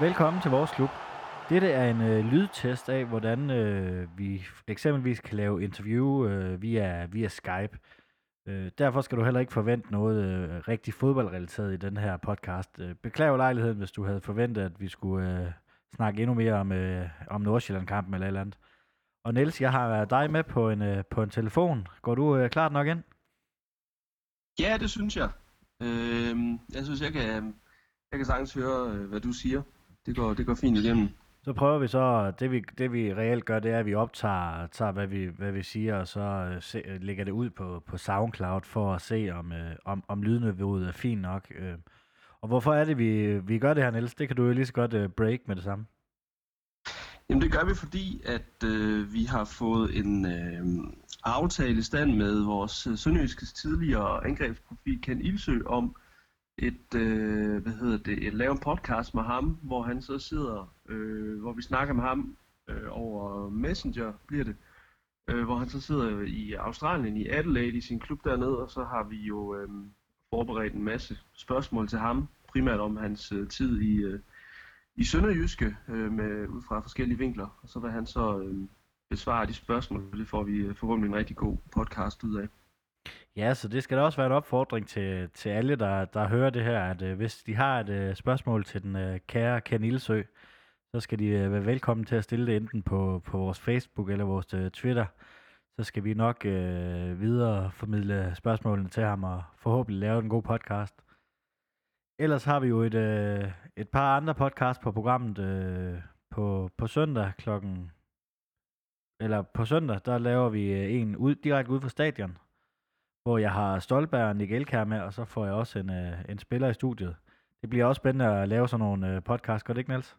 Velkommen til vores klub. Dette er en øh, lydtest af, hvordan øh, vi eksempelvis kan lave interview øh, via, via Skype. Øh, derfor skal du heller ikke forvente noget øh, rigtig fodboldrelateret i den her podcast. Øh, beklager lejligheden, hvis du havde forventet, at vi skulle øh, snakke endnu mere om, øh, om Nordsjælland-kampen eller et eller andet. Og Niels, jeg har dig med på en, øh, på en telefon. Går du øh, klart nok ind? Ja, det synes jeg. Øh, jeg synes, jeg kan, jeg kan sagtens høre, øh, hvad du siger. Det går, det går fint igennem. Så prøver vi så, det vi, det vi reelt gør, det er, at vi optager tager, hvad, vi, hvad vi siger, og så øh, se, øh, lægger det ud på, på SoundCloud for at se, om, øh, om, om lydniveauet er fint nok. Øh. Og hvorfor er det, vi, vi gør det her, Niels? Det kan du jo lige så godt øh, break med det samme. Jamen det gør vi, fordi at øh, vi har fået en øh, aftale i stand med vores øh, sønderjyske tidligere angrebsprofil Ken Ilsø om et, øh, hvad hedder det, et, lave en podcast med ham, hvor han så sidder, øh, hvor vi snakker med ham øh, over Messenger, bliver det, øh, hvor han så sidder i Australien, i Adelaide, i sin klub dernede, og så har vi jo øh, forberedt en masse spørgsmål til ham, primært om hans øh, tid i, øh, i Sønderjyske, øh, med, ud fra forskellige vinkler, og så vil han så øh, besvare de spørgsmål, det får vi øh, forhåbentlig en rigtig god podcast ud af. Ja, så det skal da også være en opfordring til, til alle, der, der hører det her, at øh, hvis de har et øh, spørgsmål til den øh, kære Ken Ilsø, så skal de øh, være velkommen til at stille det enten på, på vores Facebook eller vores øh, Twitter. Så skal vi nok øh, videre formidle spørgsmålene til ham og forhåbentlig lave en god podcast. Ellers har vi jo et, øh, et par andre podcasts på programmet øh, på, på søndag klokken... Eller på søndag, der laver vi øh, en ud, direkte ud fra stadion, hvor jeg har Stolberg og Nick Elkær med, og så får jeg også en, øh, en spiller i studiet. Det bliver også spændende at lave sådan nogle øh, podcasts, gør det ikke, Niels?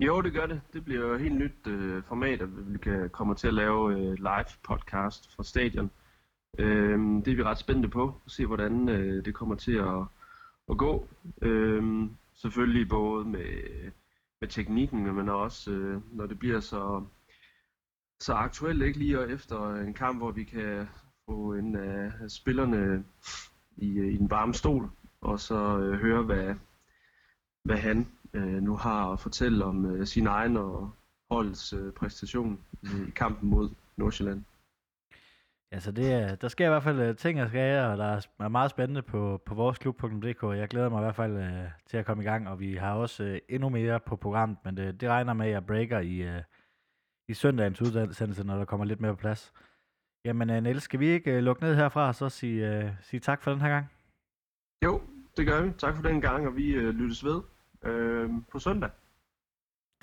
Jo, det gør det. Det bliver jo et helt nyt øh, format, at vi kan komme til at lave øh, live podcast fra stadion. Øh, det er vi ret spændte på, at se hvordan øh, det kommer til at, at gå. Øh, selvfølgelig både med, med teknikken, men også øh, når det bliver så, så aktuelt, ikke lige efter en kamp, hvor vi kan få en af spillerne i, øh, i den varme stol, og så øh, høre, hvad, hvad han øh, nu har at fortælle om øh, sin egen og holdets øh, præstation i kampen mod Nordsjælland. Altså det, der sker i hvert fald øh, ting og skal, og der er meget spændende på, på vores klub.dk. Jeg glæder mig i hvert fald øh, til at komme i gang, og vi har også øh, endnu mere på programmet, men det, det regner med, at jeg breaker i, øh, i søndagens udsendelse, når der kommer lidt mere på plads. Jamen uh, Niels, skal vi ikke uh, lukke ned herfra og så sige, uh, sige tak for den her gang? Jo, det gør vi. Tak for den gang, og vi uh, lyttes ved uh, på søndag.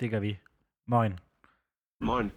Det gør vi. Moin. Moin.